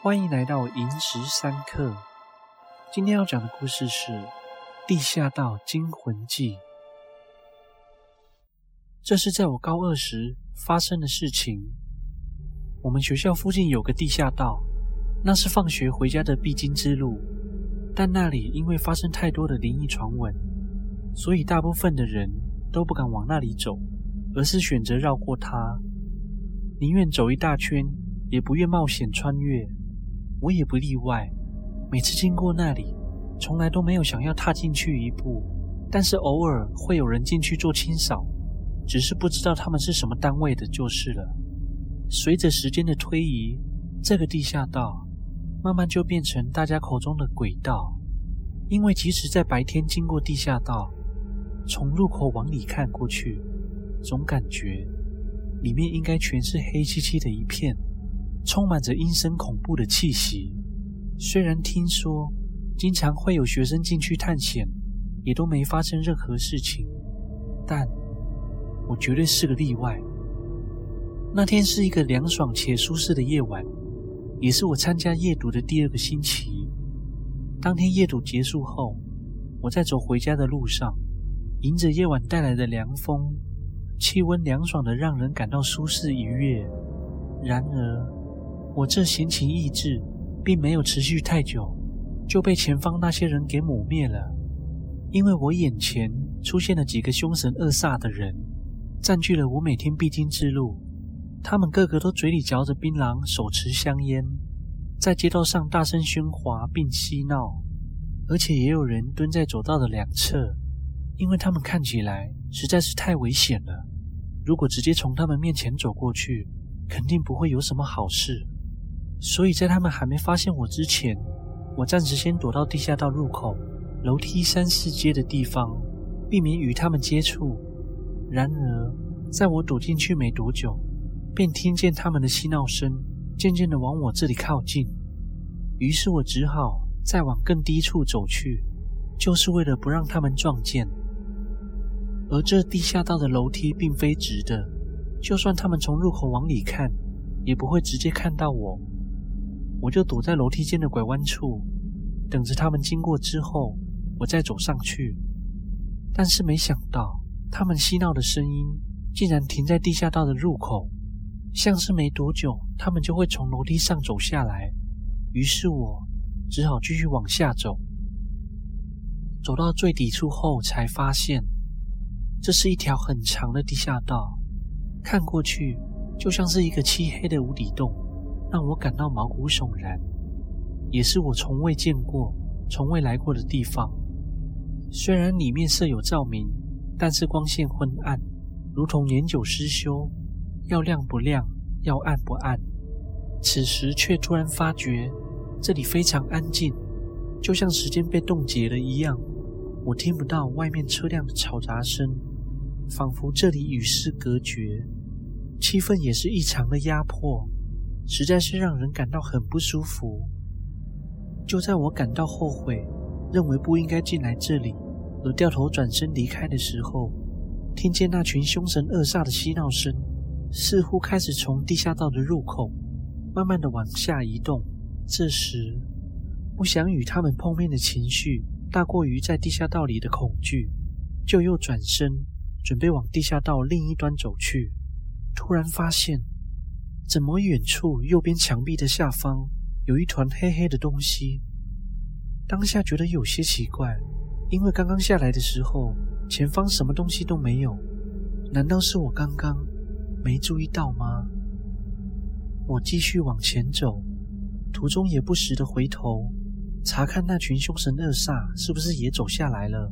欢迎来到寅时三刻。今天要讲的故事是《地下道惊魂记》。这是在我高二时发生的事情。我们学校附近有个地下道，那是放学回家的必经之路。但那里因为发生太多的灵异传闻，所以大部分的人都不敢往那里走，而是选择绕过它，宁愿走一大圈，也不愿冒险穿越。我也不例外，每次经过那里，从来都没有想要踏进去一步，但是偶尔会有人进去做清扫，只是不知道他们是什么单位的，就是了。随着时间的推移，这个地下道慢慢就变成大家口中的鬼道，因为即使在白天经过地下道，从入口往里看过去，总感觉里面应该全是黑漆漆的一片。充满着阴森恐怖的气息。虽然听说经常会有学生进去探险，也都没发生任何事情，但我绝对是个例外。那天是一个凉爽且舒适的夜晚，也是我参加夜读的第二个星期。当天夜读结束后，我在走回家的路上，迎着夜晚带来的凉风，气温凉爽的让人感到舒适愉悦。然而，我这闲情逸致，并没有持续太久，就被前方那些人给抹灭了。因为我眼前出现了几个凶神恶煞的人，占据了我每天必经之路。他们个个都嘴里嚼着槟榔，手持香烟，在街道上大声喧哗并嬉闹，而且也有人蹲在走道的两侧，因为他们看起来实在是太危险了。如果直接从他们面前走过去，肯定不会有什么好事。所以在他们还没发现我之前，我暂时先躲到地下道入口楼梯三四阶的地方，避免与他们接触。然而，在我躲进去没多久，便听见他们的嬉闹声渐渐地往我这里靠近。于是我只好再往更低处走去，就是为了不让他们撞见。而这地下道的楼梯并非直的，就算他们从入口往里看，也不会直接看到我。我就躲在楼梯间的拐弯处，等着他们经过之后，我再走上去。但是没想到，他们嬉闹的声音竟然停在地下道的入口，像是没多久，他们就会从楼梯上走下来。于是我只好继续往下走。走到最底处后，才发现这是一条很长的地下道，看过去就像是一个漆黑的无底洞。让我感到毛骨悚然，也是我从未见过、从未来过的地方。虽然里面设有照明，但是光线昏暗，如同年久失修，要亮不亮，要暗不暗。此时却突然发觉，这里非常安静，就像时间被冻结了一样。我听不到外面车辆的嘈杂声，仿佛这里与世隔绝，气氛也是异常的压迫。实在是让人感到很不舒服。就在我感到后悔，认为不应该进来这里，而掉头转身离开的时候，听见那群凶神恶煞的嬉闹声，似乎开始从地下道的入口慢慢的往下移动。这时，不想与他们碰面的情绪大过于在地下道里的恐惧，就又转身准备往地下道另一端走去，突然发现。怎么远处右边墙壁的下方有一团黑黑的东西？当下觉得有些奇怪，因为刚刚下来的时候前方什么东西都没有，难道是我刚刚没注意到吗？我继续往前走，途中也不时的回头查看那群凶神恶煞是不是也走下来了。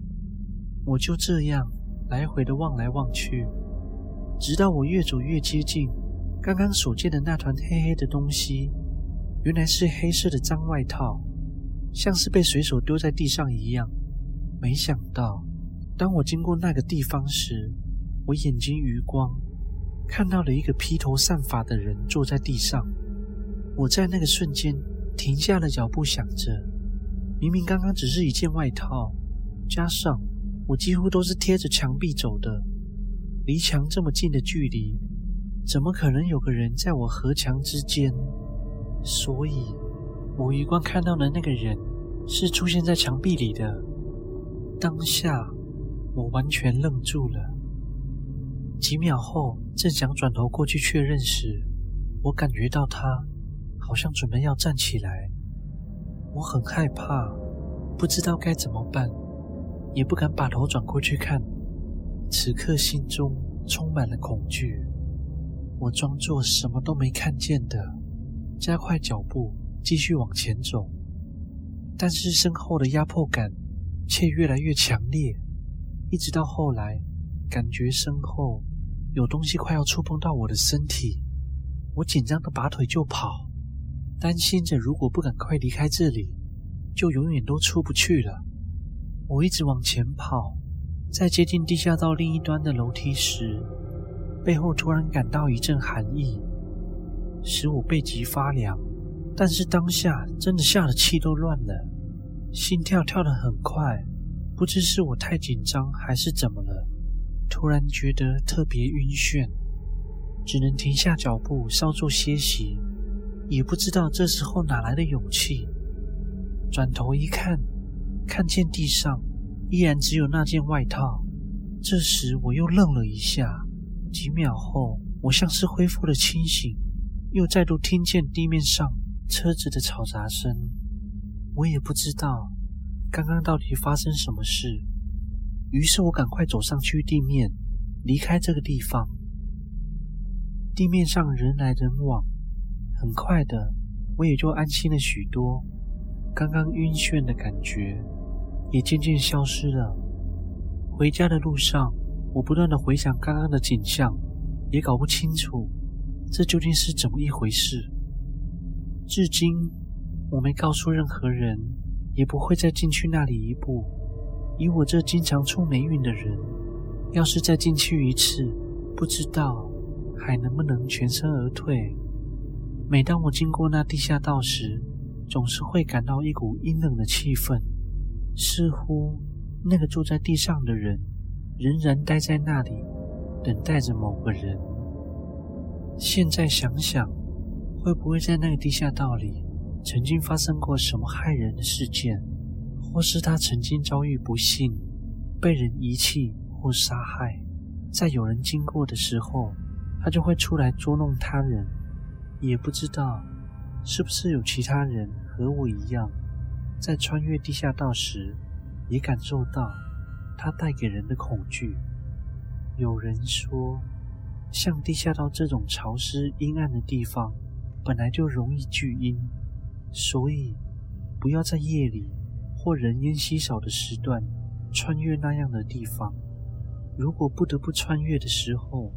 我就这样来回的望来望去，直到我越走越接近。刚刚所见的那团黑黑的东西，原来是黑色的脏外套，像是被随手丢在地上一样。没想到，当我经过那个地方时，我眼睛余光看到了一个披头散发的人坐在地上。我在那个瞬间停下了脚步，想着：明明刚刚只是一件外套，加上我几乎都是贴着墙壁走的，离墙这么近的距离。怎么可能有个人在我和墙之间？所以我余光看到的那个人是出现在墙壁里的。当下，我完全愣住了。几秒后，正想转头过去确认时，我感觉到他好像准备要站起来。我很害怕，不知道该怎么办，也不敢把头转过去看。此刻心中充满了恐惧。我装作什么都没看见的，加快脚步继续往前走，但是身后的压迫感却越来越强烈，一直到后来，感觉身后有东西快要触碰到我的身体，我紧张的拔腿就跑，担心着如果不赶快离开这里，就永远都出不去了。我一直往前跑，在接近地下道另一端的楼梯时，背后突然感到一阵寒意，使我背脊发凉。但是当下真的吓得气都乱了，心跳跳得很快，不知是我太紧张还是怎么了，突然觉得特别晕眩，只能停下脚步稍作歇息。也不知道这时候哪来的勇气，转头一看，看见地上依然只有那件外套。这时我又愣了一下。几秒后，我像是恢复了清醒，又再度听见地面上车子的嘈杂声。我也不知道刚刚到底发生什么事，于是我赶快走上去地面，离开这个地方。地面上人来人往，很快的，我也就安心了许多。刚刚晕眩的感觉也渐渐消失了。回家的路上。我不断的回想刚刚的景象，也搞不清楚这究竟是怎么一回事。至今我没告诉任何人，也不会再进去那里一步。以我这经常出霉运的人，要是再进去一次，不知道还能不能全身而退。每当我经过那地下道时，总是会感到一股阴冷的气氛，似乎那个坐在地上的人。仍然待在那里，等待着某个人。现在想想，会不会在那个地下道里曾经发生过什么骇人的事件，或是他曾经遭遇不幸，被人遗弃或杀害，在有人经过的时候，他就会出来捉弄他人。也不知道是不是有其他人和我一样，在穿越地下道时也感受到。它带给人的恐惧。有人说，像地下道这种潮湿阴暗的地方，本来就容易聚阴，所以不要在夜里或人烟稀少的时段穿越那样的地方。如果不得不穿越的时候，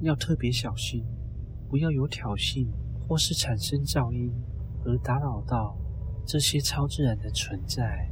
要特别小心，不要有挑衅或是产生噪音而打扰到这些超自然的存在。